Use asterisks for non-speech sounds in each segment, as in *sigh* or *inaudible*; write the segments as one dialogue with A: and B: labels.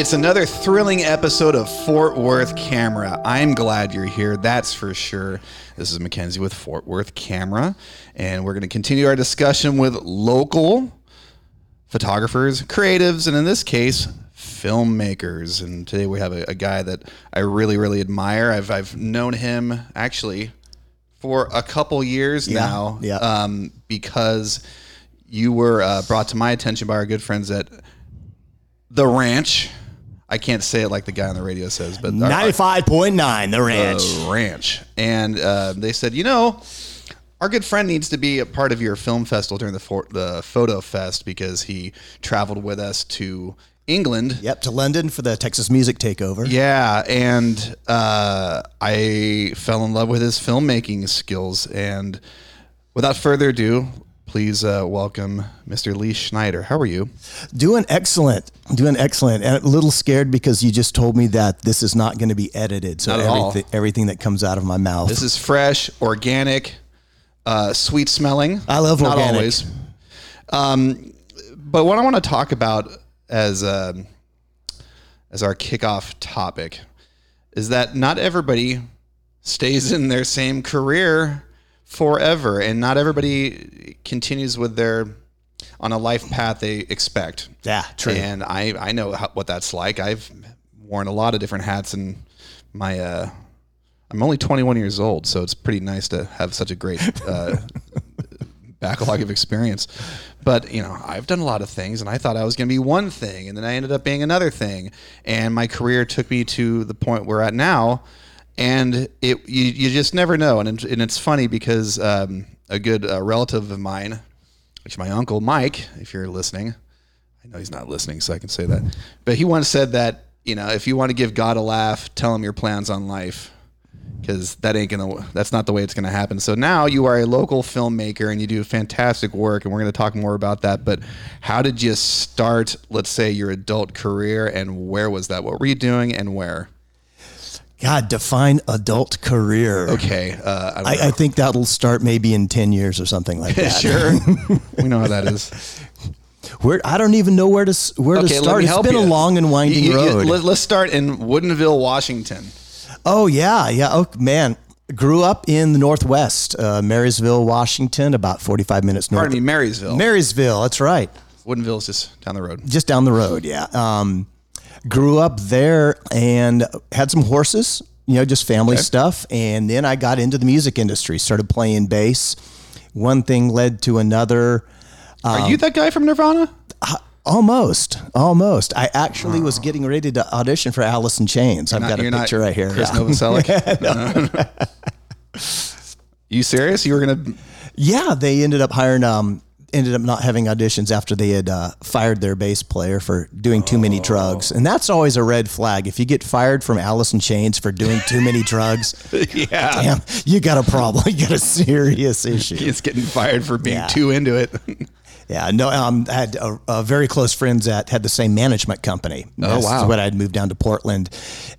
A: It's another thrilling episode of Fort Worth Camera. I'm glad you're here, that's for sure. This is Mackenzie with Fort Worth Camera, and we're going to continue our discussion with local photographers, creatives, and in this case, filmmakers. And today we have a, a guy that I really, really admire. I've, I've known him actually for a couple years
B: Yeah,
A: now
B: yeah.
A: Um, because you were uh, brought to my attention by our good friends at the ranch. I can't say it like the guy on the radio says, but our- our-
B: Ninety-five point nine, the ranch.
A: the ranch, and uh, they said, you know, our good friend needs to be a part of your film festival during the for- the photo fest because he traveled with us to England.
B: Yep, to London for the Texas Music Takeover.
A: Yeah, and uh, I fell in love with his filmmaking skills. And without further ado, please uh, welcome Mr. Lee Schneider. How are you?
B: Doing excellent, doing excellent, and a little scared because you just told me that this is not going to be edited. So
A: Not at all.
B: everything, everything that comes out of my mouth.
A: This is fresh, organic, uh, sweet smelling.
B: I love
A: Not
B: organic.
A: always. Um, but what I want to talk about as um, as our kickoff topic is that not everybody stays in their same career forever, and not everybody continues with their on a life path they expect.
B: yeah, true.
A: And I, I know how, what that's like. I've worn a lot of different hats and my. Uh, I'm only 21 years old, so it's pretty nice to have such a great uh, *laughs* backlog of experience. But you know, I've done a lot of things, and I thought I was going to be one thing, and then I ended up being another thing. And my career took me to the point we're at now, and it you, you just never know. And and it's funny because um, a good uh, relative of mine, which my uncle Mike, if you're listening, I know he's not listening, so I can say that. But he once said that you know if you want to give God a laugh, tell him your plans on life, because that ain't gonna. That's not the way it's gonna happen. So now you are a local filmmaker and you do fantastic work, and we're gonna talk more about that. But how did you start? Let's say your adult career, and where was that? What were you doing, and where?
B: God, define adult career.
A: Okay, uh, I.
B: I, I think that'll start maybe in ten years or something like *laughs* that.
A: sure. *laughs* we know how that is.
B: Where I don't even know where to where to
A: Okay, let
B: start. It's been
A: you.
B: a long and winding
A: You- you-
B: road.
A: let, us start in Woodinville, Washington.
B: Oh yeah, yeah. Oh man, grew up in the Northwest, uh, Marysville, Washington, about forty-five minutes north.
A: Pardon me, Marysville.
B: Marysville, that's right,
A: Woodinville is just down the road.
B: just down the road. Yeah. Um, grew up there and had some horses. You know, just family stuff. And then I got into the music industry. Started playing bass. One thing led to another.
A: Are you that guy from Nirvana?
B: Almost, almost. I actually was getting ready to audition for Alice in Chains. I've
A: Not-
B: got a
A: you're
B: picture right here.
A: Chris *laughs*
B: yeah.
A: Novoselic. *laughs* *laughs* you serious? You were gonna?
B: Yeah, they ended up hiring. Um, ended up not having auditions after they had uh, fired their bass player for doing too many drugs, and that's always a red flag. If you get fired from Alice in Chains for doing too many drugs, *laughs*
A: Yeah.
B: damn, you got a problem. *laughs* You got a serious issue.
A: He's getting fired for being
B: Yeah.
A: too into it. *laughs*
B: Yeah, no, um, I had uh, uh, very close friends that had the same management company. That's
A: wow.
B: when I'd moved down to Portland,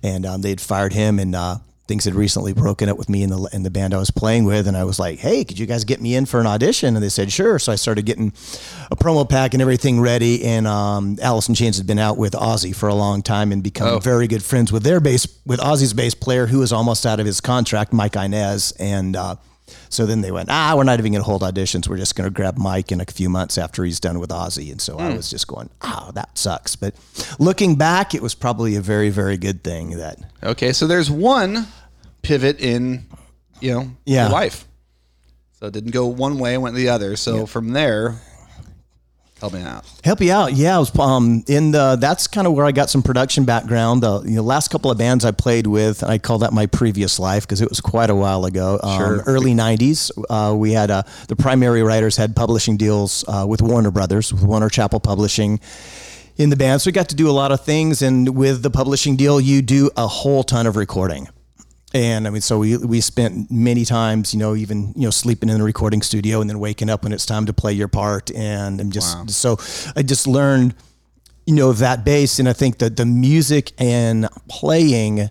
B: and um, they'd fired him, and uh, things had recently broken up with me in the in the band I was playing with, and I was like, "Hey, could you guys get me in for an audition?" And they said, "Sure." So I started getting a promo pack and everything ready, and um, in Chains had been out with Ozzy for a long time and become
A: Oh.
B: very good friends with their bass with Ozzy's bass player, who was almost out of his contract, Mike Inez, and. Uh, so then they went, ah, we're not even going to hold auditions. We're just going to grab Mike in a few months after he's done with Ozzy. And so I was just going, oh, that sucks. But looking back, it was probably a very, very good thing that,
A: okay, so there's one pivot in, you know,
B: Yeah.
A: your life. So it didn't go one way, went the other. So from there, help me out.
B: help you out. Yeah, I was um, in the, that's kind of where I got some production background. The you know, last couple of bands I played with, I call that my previous life because it was quite a while ago. Um,
A: Sure.
B: Early 90s, uh, we had uh, the primary writers had publishing deals uh, with Warner Brothers, with Warner Chappell Publishing. in the band. So we got to do a lot of things. And with the publishing deal, you do a whole ton of recording. And I mean, so we, we spent many times, you know, even, you know, sleeping in the recording studio and then waking up when it's time to play your part. And I'm just, so I just learned, you know, that bass. And I think that the music and playing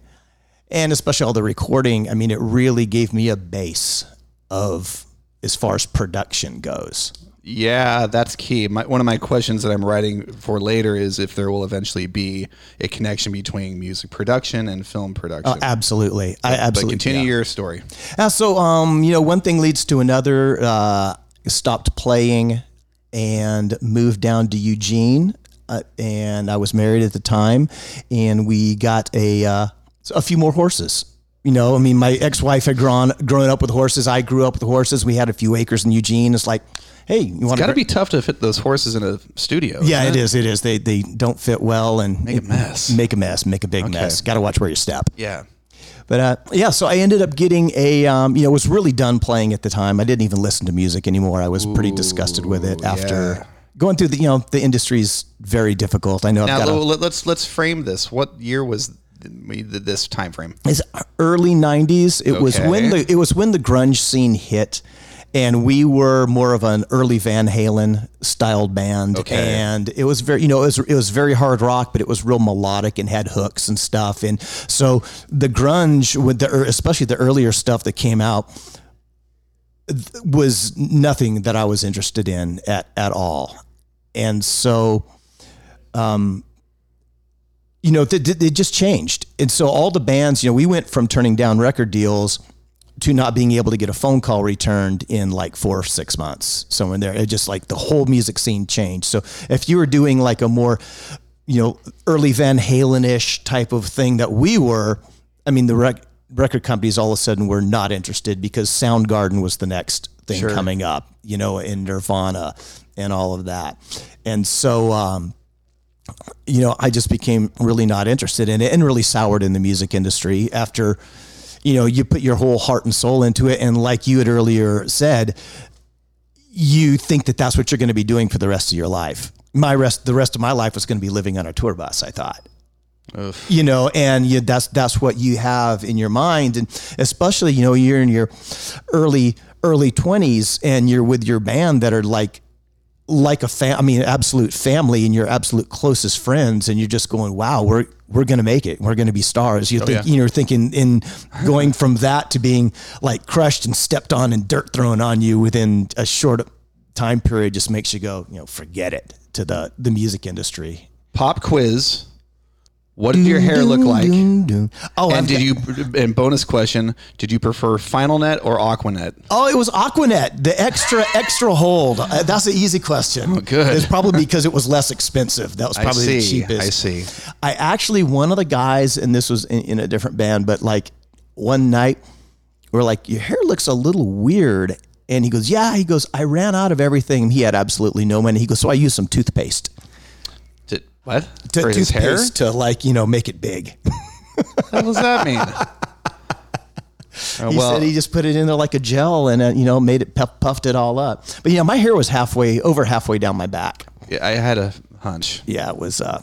B: and especially all the recording, I mean, it really gave me a base of as far as production goes.
A: Yeah, that's key. My, one of my questions that I'm writing for later is if there will eventually be a connection between music production and film production.
B: Absolutely, I
A: but
B: absolutely.
A: continue
B: yeah.
A: your story.
B: Yeah, so um, you know, one thing leads to another. Uh, stopped playing and moved down to Eugene, uh, and I was married at the time, and we got a uh, a few more horses. You know, I mean, my ex-wife had grown grown up with horses. I grew up with horses. We had a few acres in Eugene. It's like, hey, you want
A: Got to be tough to fit those horses in a studio.
B: Yeah,
A: isn't
B: it is. It is. They they don't fit well and
A: Make a mess.
B: Make a mess. Make a big mess. Got to watch where you step.
A: Yeah.
B: But uh, yeah, so I ended up getting a, um, you know, was really done playing at the time. I didn't even listen to music anymore. I was pretty disgusted with it after
A: yeah.
B: going through the, you know, the industry's very difficult. I know
A: Now
B: I've got a,
A: let- let's let's frame this. What year was th- this time frame?
B: it's early '90s. It was when the it was when the grunge scene hit, and we were more of an early Van Halen styled band.
A: Okay.
B: And it was very, you know, it was it was very hard rock, but it was real melodic and had hooks and stuff. And so the grunge, with the er, especially the earlier stuff that came out, was nothing that I was interested in at at all. And so um, you know, it just changed. And so all the bands, you know, we went from turning down record deals to not being able to get a phone call returned in like four or six months. So in there, it just like the whole music scene changed. So if you were doing like a more, you know, early Van Halen ish type of thing that we were, I mean, the rec- record companies all of a sudden were not interested because Soundgarden was the next thing
A: Sure.
B: coming up, you know, in Nirvana and all of that. And so, um, you know, I just became really not interested in it and really soured in the music industry after, you know, you put your whole heart and soul into it. And like you had earlier said, you think that that's what you're going to be doing for the rest of your life. My rest, the rest of my life was going to be living on a tour bus. I thought, you know, and you, that's that's what you have in your mind, and especially you know you're in your early early twenties and you're with your band that are like like a fam. I mean, absolute family and your absolute closest friends, and you're just going, "Wow, we're we're gonna make it. We're gonna be stars." You oh, think
A: yeah.
B: you're thinking in going from that to being like crushed and stepped on and dirt thrown on you within a short time period just makes you go, you know, forget it to the the music industry.
A: Pop quiz. What did your hair look like?
B: Oh,
A: And
B: I've
A: did you? And bonus question: Did you prefer Final Net or Aquanet?
B: Oh, it was Aquanet, the extra extra hold. Uh, that's an easy question.
A: Oh, good.
B: It's probably because it was less expensive. That was probably the cheapest.
A: I see.
B: I actually one of the guys, and this was in, in a different band, but like one night we're like, your hair looks a little weird. And he goes, yeah. He goes, I ran out of everything. He had absolutely no money. He goes, so I used some toothpaste
A: what?
B: to
A: For his hair?
B: toothpaste to like you know make it big.
A: What does that mean? Uh, *laughs*
B: He
A: well,
B: said he just put it in there like a gel and uh, you know made it puff, puffed it all up. But you know my hair was halfway over halfway down my back.
A: yeah, I had a hunch.
B: Yeah, it was. Uh,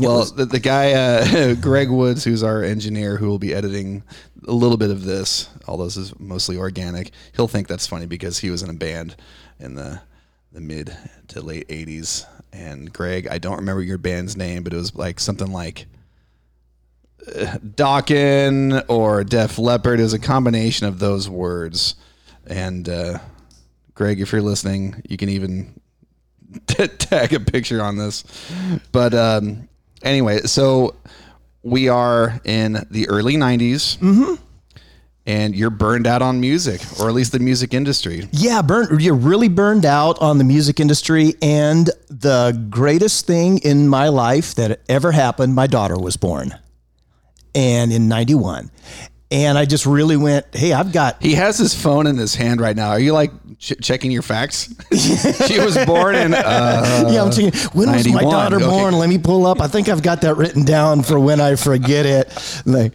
A: Well, the, the guy, uh, *laughs* Greg Woods, who's our engineer, who will be editing a little bit of this, although this is mostly organic, he'll think that's funny because he was in a band in the the mid to late '80s. And Greg, I don't remember your band's name, but it was like something like uh, Dokken or Def Leppard. It was a combination of those words. And uh, Greg, if you're listening, you can even *laughs* tag a picture on this. But um, anyway, so we are in the early 90s. Mm-hmm. And you're burned out on music, or at least the music industry.
B: yeah, burn. You're really burned out on the music industry, and the greatest thing in my life that ever happened, my daughter was born, and in '91, and I just really went, hey, I've got
A: He has his phone in his hand right now. Are you like ch- checking your facts? *laughs* she was born in. Uh, *laughs*
B: yeah, I'm thinking, when was my
A: 91.
B: daughter
A: Okay.
B: born? Let me pull up. I think I've got that written down for when I forget it. Like,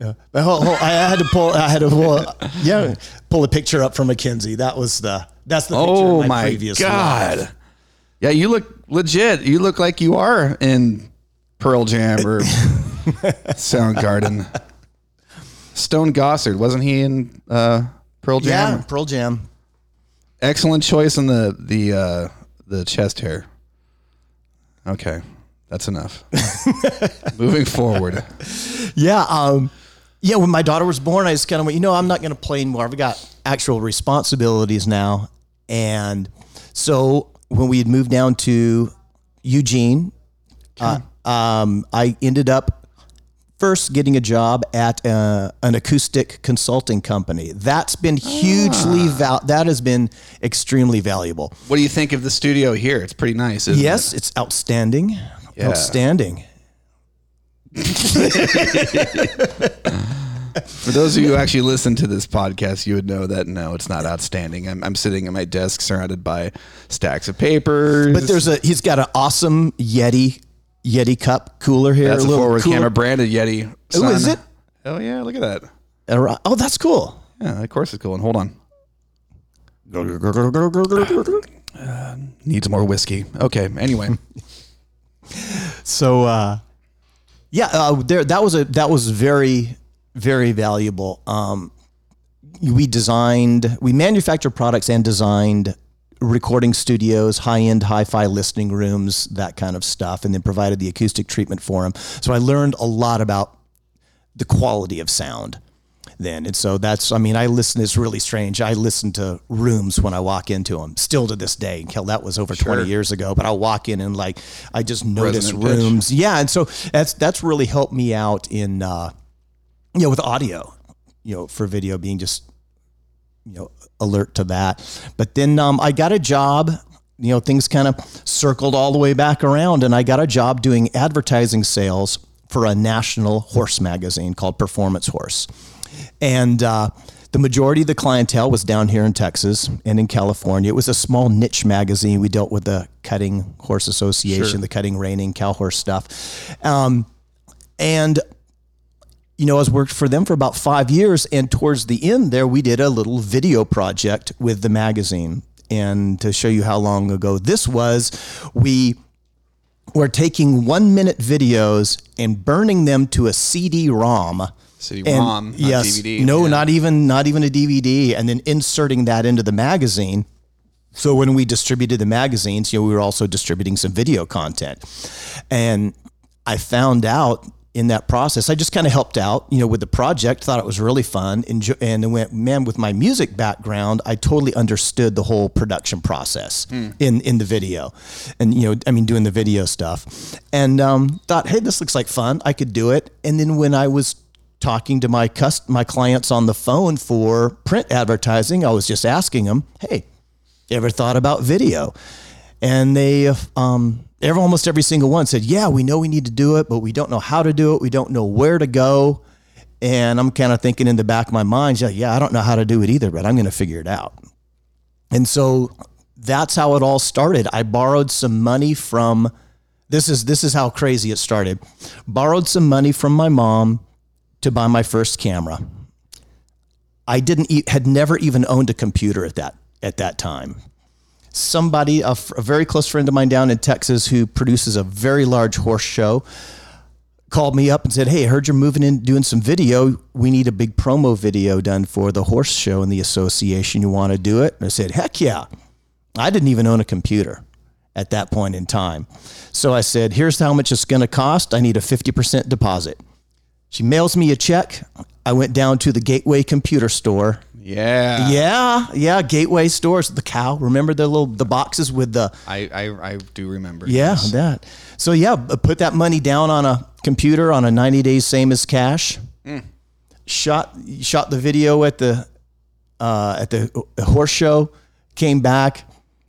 B: yeah. Hold- hold, I had to pull. I had to pull. Yeah, pull a picture up from Mackenzie. That was the. That's the. Picture
A: oh
B: of my,
A: my
B: previous
A: god!
B: life.
A: Yeah, you look legit. You look like you are in Pearl Jam or *laughs* Soundgarden. Stone Gossard wasn't he in uh, Pearl Jam?
B: Yeah, Pearl Jam.
A: Excellent choice in the the uh, the chest hair. Okay, that's enough. *laughs* Moving forward.
B: Yeah. Um, yeah. When my daughter was born, I just kind of went, you know, I'm not going to play anymore. I've got actual responsibilities now. And so when we had moved down to Eugene, uh, um, I ended up first getting a job at uh, an acoustic consulting company. That's been hugely val- that has been extremely valuable.
A: What do you think of the studio here? It's pretty nice. Isn't
B: Yes, it's outstanding. Outstanding.
A: For those of you who actually listen to this podcast, you would know that no, it's not outstanding. I'm, I'm sitting at my desk surrounded by stacks of papers.
B: But there's a he's got an awesome Yeti Yeti cup cooler here.
A: that's a,
B: little
A: forward
B: cooler.
A: camera branded Yeti.
B: Oh, is it?
A: Oh yeah, look at that.
B: Uh, Oh, that's cool.
A: Yeah, of course it's cool. And hold on, *laughs* needs more whiskey. Okay. Anyway, *laughs*
B: So uh, yeah, uh, there that was a that was very very valuable. Um, we designed, we manufactured products and designed recording studios, high end hi-fi listening rooms, that kind of stuff, and then provided the acoustic treatment for them. So I learned a lot about the quality of sound then. And so that's, I mean, I listen, it's really strange. I listen to rooms when I walk into them still to this day. Hell, that was over 20 years ago, but I'll walk in and like, I just notice
A: Resonant pitch.
B: rooms. Yeah. And so that's, that's really helped me out in, uh, you know, with audio, you know, for video being just, you know, alert to that. But then um, I got a job. You know, things kind of circled all the way back around, and I got a job doing advertising sales for a national horse magazine called Performance Horse. And uh, the majority of the clientele was down here in Texas and in California. It was a small niche magazine. We dealt with the Cutting Horse Association, the Cutting Reining, cow horse stuff. Um, and you know, I was worked for them for about five years, and towards the end there, we did a little video project with the magazine. And to show you how long ago this was, we were taking one minute videos and burning them to a CD-ROM. And- yes,
A: DVD.
B: no,
A: Yeah.
B: not even not even a DVD, and then inserting that into the magazine. So when we distributed the magazines, you know, we were also distributing some video content. And I found out in that process, I just kind of helped out, you know, with the project, thought it was really fun. Enjoy, and went, man, with my music background, I totally understood the whole production process in, in the video. And, you know, I mean, doing the video stuff. And um, thought, hey, this looks like fun. I could do it. And then when I was talking to my cust- my clients on the phone for print advertising, I was just asking them, hey, ever thought about video? And they, um, every, almost every single one said, yeah, we know we need to do it, but we don't know how to do it. We don't know where to go. And I'm kind of thinking in the back of my mind, yeah, yeah, I don't know how to do it either, but I'm going to figure it out. And so that's how it all started. I borrowed some money from this is this is how crazy it started. Borrowed some money from my mom to buy my first camera. I didn't e- had never even owned a computer at that at that time. Somebody, a, f- a very close friend of mine down in Texas, who produces a very large horse show, called me up and said, "Hey, I heard you're moving in, doing some video. We need a big promo video done for the horse show and the association. You want to do it?" And I said, "Heck yeah!" I didn't even own a computer at that point in time, so I said, "Here's how much it's going to cost. I need a fifty percent deposit." She mails me a check. I went down to the Gateway Computer Store.
A: Yeah.
B: Yeah, yeah, Gateway stores. The cow. Remember the little the boxes with the
A: I, I, I do remember.
B: yeah
A: Yes.
B: that. So yeah, put that money down on a computer on a ninety days same as cash. Shot shot the video at the uh, at the horse show. Came back.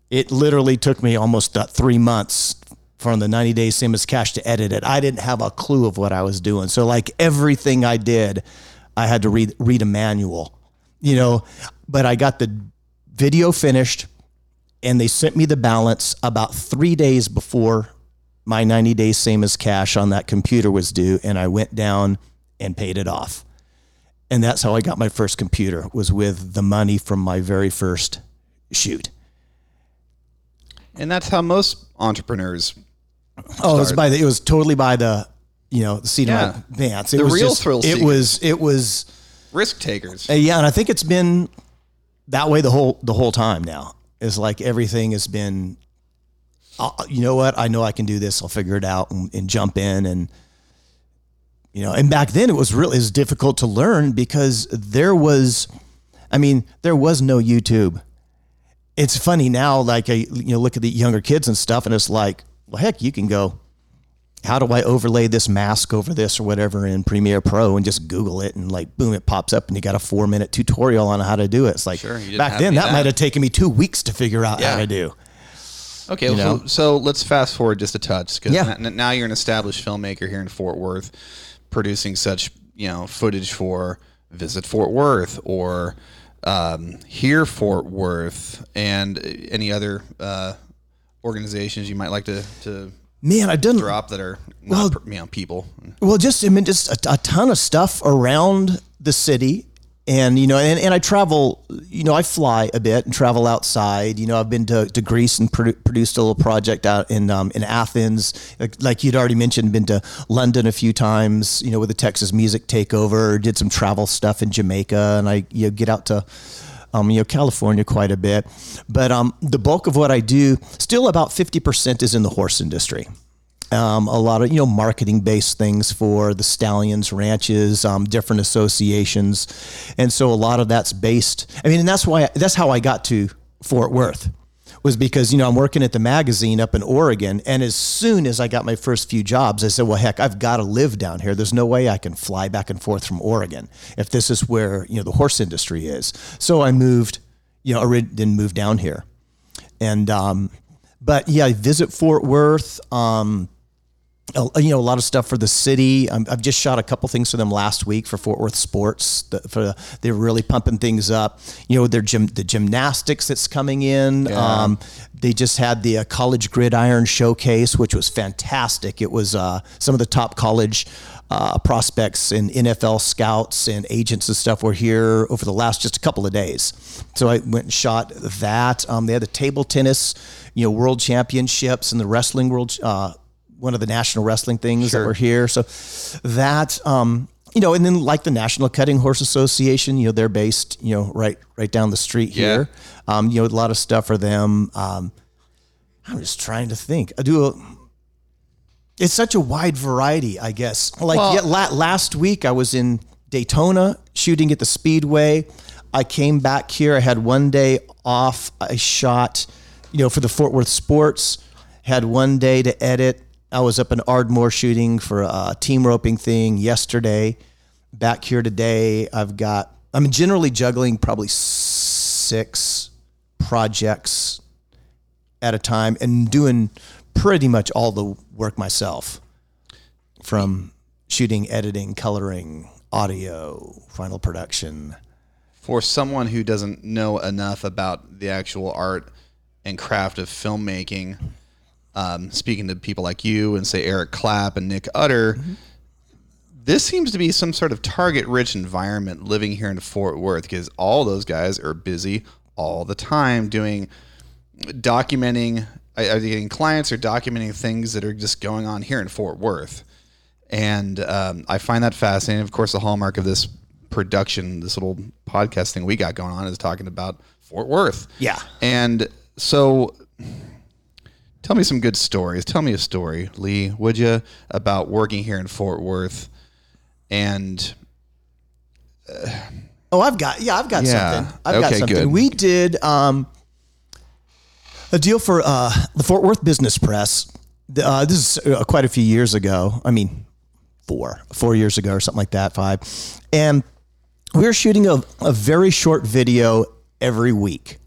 B: It literally took me almost uh, three months from the 90 days same as cash to edit it. I didn't have a clue of what I was doing. So like everything I did, I had to read read a manual, you know, but I got the video finished and they sent me the balance about 3 days before my 90 days same as cash on that computer was due and I went down and paid it off. And that's how I got my first computer was with the money from my very first shoot.
A: And that's how most entrepreneurs.
B: Oh, it was by the, it was totally by the, you know, the seat
A: Yeah.
B: of my pants. It
A: The
B: was
A: real
B: just-
A: thrill
B: It
A: seeker.
B: was, it was,
A: Risk takers.
B: uh, yeah. And I think it's been that way the whole, the whole time now is like everything has been, uh, you know what? I know I can do this. I'll figure it out and, and jump in. And, you know, and back then it was really, was difficult to learn because there was, I mean, there was no YouTube. it's funny now. Like I, you know, look at the younger kids and stuff, and it's like, well, heck, you can go. How do I overlay this mask over this or whatever in Premiere Pro and just Google it and like boom, it pops up and you got a four minute tutorial on how to do it. It's like
A: Sure,
B: back then
A: any
B: that might have taken me two weeks to figure out how
A: Yeah.
B: to do.
A: Okay,
B: You
A: so, so let's fast forward just a touch because
B: Yeah.
A: now you're an established filmmaker here in Fort Worth, producing such you know footage for Visit Fort Worth or um, Here Fort Worth and any other uh, organizations you might like to, to
B: Man, I've done
A: drop that are
B: Well-
A: you know people.
B: Well, just I mean, just a, a ton of stuff around the city, and you know, and, and I travel. You know, I fly a bit and travel outside. You know, I've been to, to Greece and produ- produced a little project out in um, in Athens. Like, like you'd already mentioned, been to London a few times. You know, with the Texas Music Takeover, did some travel stuff in Jamaica, and I you know, get out to um, you know, California quite a bit. But um, the bulk of what I do, still about 50% is in the horse industry. Um, a lot of, you know, marketing based things for the stallions, ranches, um, different associations. And so a lot of that's based, I mean, and that's why, that's how I got to Fort Worth was because, you know, I'm working at the magazine up in Oregon. And as soon as I got my first few jobs, I said, well, heck, I've got to live down here. There's no way I can fly back and forth from Oregon if this is where, you know, the horse industry is. So I moved, you know, didn't move down here. And, um, but yeah, I visit Fort Worth. Um, you know, a lot of stuff for the city. Um, I've just shot a couple things for them last week for Fort Worth Sports. The, for they're really pumping things up. You know, their gym, the gymnastics that's coming in. Um, they just had the uh, college gridiron showcase, which was fantastic. It was uh, some of the top college. Uh, prospects and NFL scouts and agents and stuff were here over the last just a couple of days. So I went and shot that. Um, they had the table tennis, you know, world championships and the wrestling world, uh, one of the national wrestling things that were here. So that, um, you know, and then like the National Cutting Horse Association, you know, they're based, you know, right right down the street here. Um, you know, a lot of stuff for them. Um, I'm just trying to think. I do. A, it's such a wide variety, I guess. Like
A: Well-
B: yeah, la- last week, I was in Daytona shooting at the Speedway. I came back here. I had one day off. I shot, you know, for the Fort Worth Sports. Had one day to edit. I was up in Ardmore shooting for a team roping thing yesterday. Back here today, I've got. I'm generally juggling probably six projects at a time and doing pretty much all the work myself from shooting, editing, coloring, audio, final production.
A: for someone who doesn't know enough about the actual art and craft of filmmaking, um, speaking to people like you and say Eric Clapp and Nick Utter, this seems to be some sort of target rich environment living here in Fort Worth because all those guys are busy all the time doing documenting either getting clients or documenting things that are just going on here in Fort Worth. And um, I find that fascinating. Of course, the hallmark of this production, this little podcast thing we got going on, is talking about Fort Worth.
B: Yeah.
A: And so, tell me some good stories. Tell me a story, Lee, would you, about working here in Fort Worth? And
B: Oh, I've got yeah, I've got
A: Yeah.
B: something. I've got something.
A: good.
B: We did um, a deal for uh, the Fort Worth Business Press. Uh, this is uh, quite a few years ago. I mean, four, four years ago or something like that, five. And we were shooting a, a very short video every week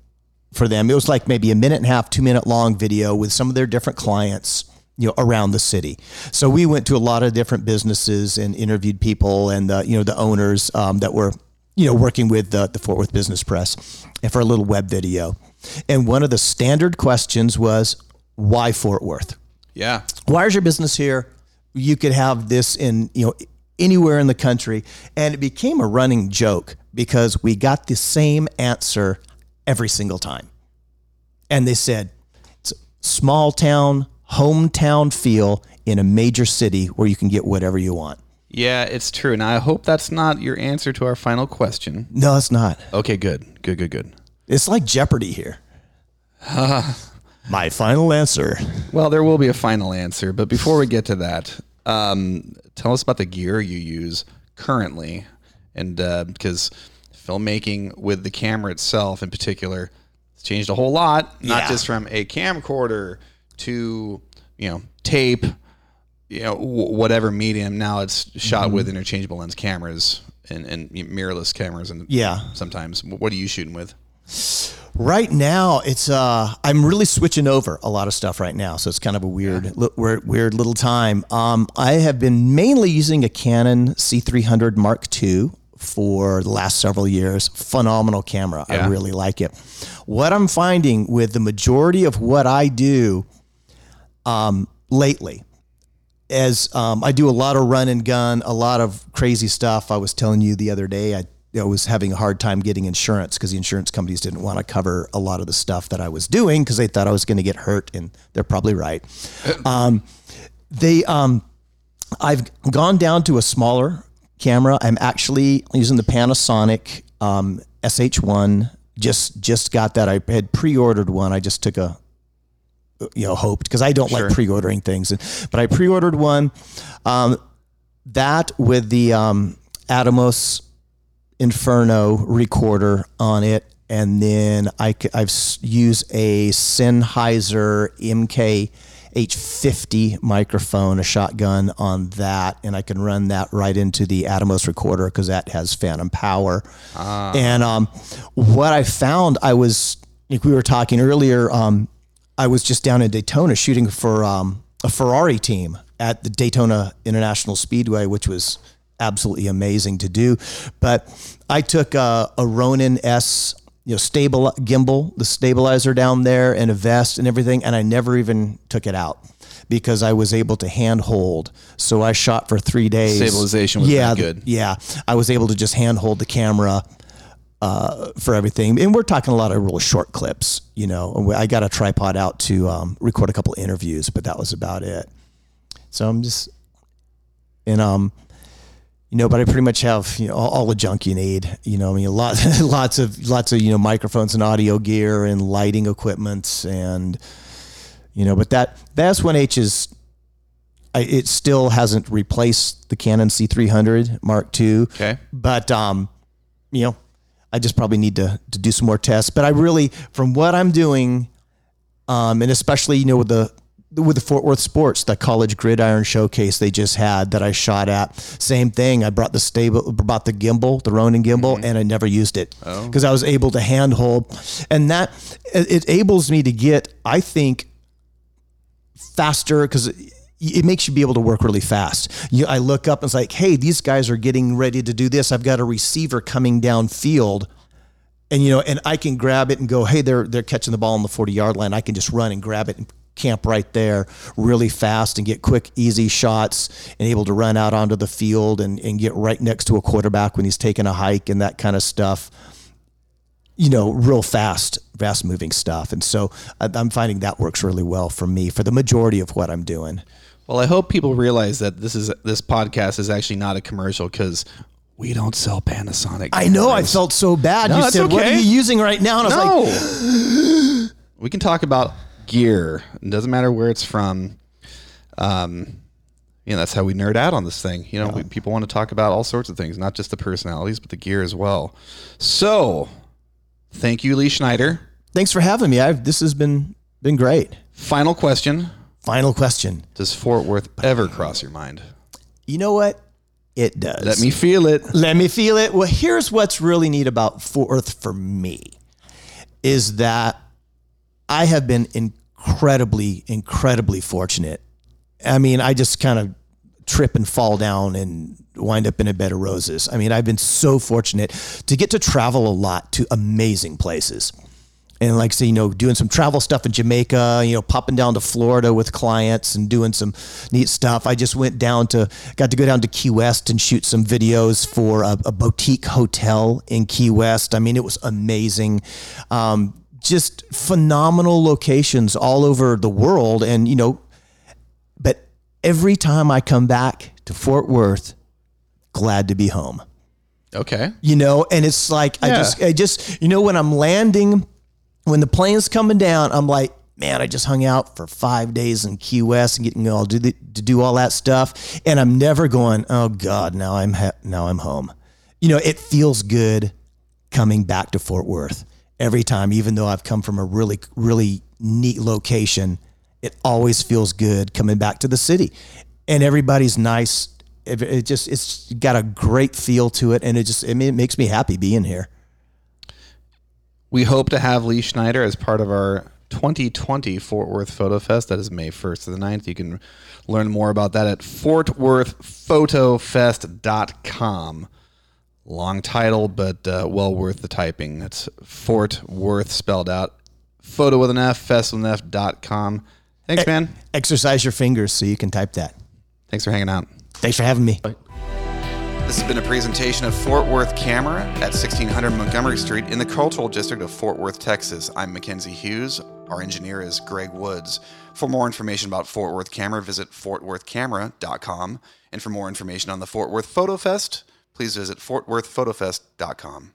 B: for them. It was like maybe a minute and a half, two minute long video with some of their different clients, you know, around the city. So we went to a lot of different businesses and interviewed people and the, you know, the owners um, that were, you know, working with the, the Fort Worth Business Press and for a little web video. And one of the standard questions was, why Fort Worth?
A: yeah,
B: why is your business here? You could have this in, you know, anywhere in the country. And it became a running joke because we got the same answer every single time. And they said, it's a small town, hometown feel in a major city where you can get whatever you want.
A: yeah, it's true. And I hope that's not your answer to our final question.
B: No, it's not.
A: Okay, good, good, good, good.
B: It's like Jeopardy here. *laughs* My final answer.
A: Well, there will be a final answer, but before we get to that, um, tell us about the gear you use currently, and uh, because filmmaking with the camera itself, in particular, It's changed a whole lot, not
B: Yeah.
A: just from a camcorder to you know tape, you know w- whatever medium. Now it's shot
B: Mm-hmm.
A: with interchangeable lens cameras and, and mirrorless cameras, and
B: Yeah.
A: sometimes. What are you shooting with?
B: Right now, it's uh, I'm really switching over a lot of stuff right now, so it's kind of a weird, li- weird, weird little time. Um, I have been mainly using a Canon C300 Mark II for the last several years. Phenomenal camera. I really like it. What I'm finding with the majority of what I do um, lately as um, I do a lot of run and gun, a lot of crazy stuff. I was telling you the other day, I, I was having a hard time getting insurance because the insurance companies didn't want to cover a lot of the stuff that I was doing because they thought I was going to get hurt, and they're probably right. *clears throat* Um, they, um, I've gone down to a smaller camera. I'm actually using the Panasonic um, SH1. Just just got that. I had pre-ordered one. I just took a you know hoped because I don't like pre-ordering things, but I pre-ordered one. Um, that with the um, Atomos Inferno recorder on it, and then I, I've used a Sennheiser MK H50 microphone, a shotgun on that, and I can run that right into the Atomos recorder because that has phantom power. And um, what I found, I was like we were talking earlier. Um, I was just down in Daytona shooting for um, a Ferrari team at the Daytona International Speedway, which was absolutely amazing to do. But I took a, a Ronin S, you know, stable gimbal, the stabilizer down there, and a vest and everything, and I never even took it out because I was able to hand hold. So I shot for three days.
A: Stabilization was
B: yeah,
A: good.
B: Yeah, I was able to just hand hold the camera uh, for everything. And we're talking a lot of really short clips, you know. I got a tripod out to um, record a couple interviews, but that was about it. So I'm just, and um, you know, but I pretty much have you know all, all the junk you need. You know, I mean, lots, *laughs* lots of lots of you know microphones and audio gear and lighting equipment and you know, but that the S1H is. I, it still hasn't replaced the Canon C300 Mark II.
A: Okay.
B: But um, you know, I just probably need to to do some more tests. But I really, from what I'm doing, um, and especially you know with the with the Fort Worth Sports, the college gridiron showcase they just had that I shot at. Same thing. I brought the stable, brought the gimbal, the Ronin gimbal, mm-hmm. and I never used it oh. because I was able to handhold, and that it it enables me to get, I think, faster because it makes you be able to work really fast. You, I look up and it's like, hey, these guys are getting ready to do this. I've got a receiver coming downfield, and you know, and I can grab it and go, hey, they're they're catching the ball on the forty yard line. I can just run and grab it and camp right there really fast and get quick, easy shots and able to run out onto the field and, and get right next to a quarterback when he's taking a hike and that kind of stuff you know, real fast, fast moving stuff. And so I'm finding that works really well for me for the majority of what I'm doing.
A: Well, I hope people realize that this is this podcast is actually not a commercial because we don't sell Panasonic.
B: I know I felt so bad.
A: No,
B: you said, what are you using right now? And I was like, *gasps*
A: we can talk about gear. It doesn't matter where it's from. Um, you know, that's how we nerd out on this thing. You know, we, people want to talk about all sorts of things, not just the personalities, but the gear as well. So, thank you, Lee Schneider.
B: thanks for having me. I've, this has been, been great.
A: Final question
B: Final question.
A: Does Fort Worth ever cross your mind?
B: You know what? It does.
A: Let me feel it.
B: Let me feel it. Well, here's what's really neat about Fort Worth for me is that I have been incredibly, incredibly fortunate. I mean, I just kind of trip and fall down and wind up in a bed of roses. I mean, I've been so fortunate to get to travel a lot to amazing places. And like say, you know, doing some travel stuff in Jamaica, you know, popping down to Florida with clients and doing some neat stuff. I just went down to, got to go down to Key West and shoot some videos for a, a boutique hotel in Key West. I mean, it was amazing. Um, just phenomenal locations all over the world. And, you know, but every time I come back to Fort Worth, glad to be home.
A: Okay.
B: you know and it's like i just i just you know when i'm landing when the plane's coming down i'm like man i just hung out for five days in key west and getting all do the, to do all that stuff. And i'm never going oh god now i'm ha- now i'm home. You know it feels good coming back to fort worth every time, even though I've come from a really, really neat location. It always feels good coming back to the city, and everybody's nice. It, it just it's got a great feel to it, and it just it, it makes me happy being here.
A: We hope to have Lee Schneider as part of our 2020 Fort Worth Photo Fest. That is May 1st to the 9th. You can learn more about that at fortworthphotofest.com. Long title, but uh, well worth the typing. That's Fort Worth spelled out. Photo with an F, fest with an F dot com. Thanks, man.
B: Exercise your fingers so you can type that.
A: Thanks for hanging out.
B: Thanks for having me.
A: This has been a presentation of Fort Worth Camera at 1600 Montgomery Street in the Cultural District of Fort Worth, Texas. I'm Mackenzie Hughes. Our engineer is Greg Woods. For more information about Fort Worth Camera, visit fortworthcamera.com. And for more information on the Fort Worth Photo Fest, please visit fortworthphotofest.com.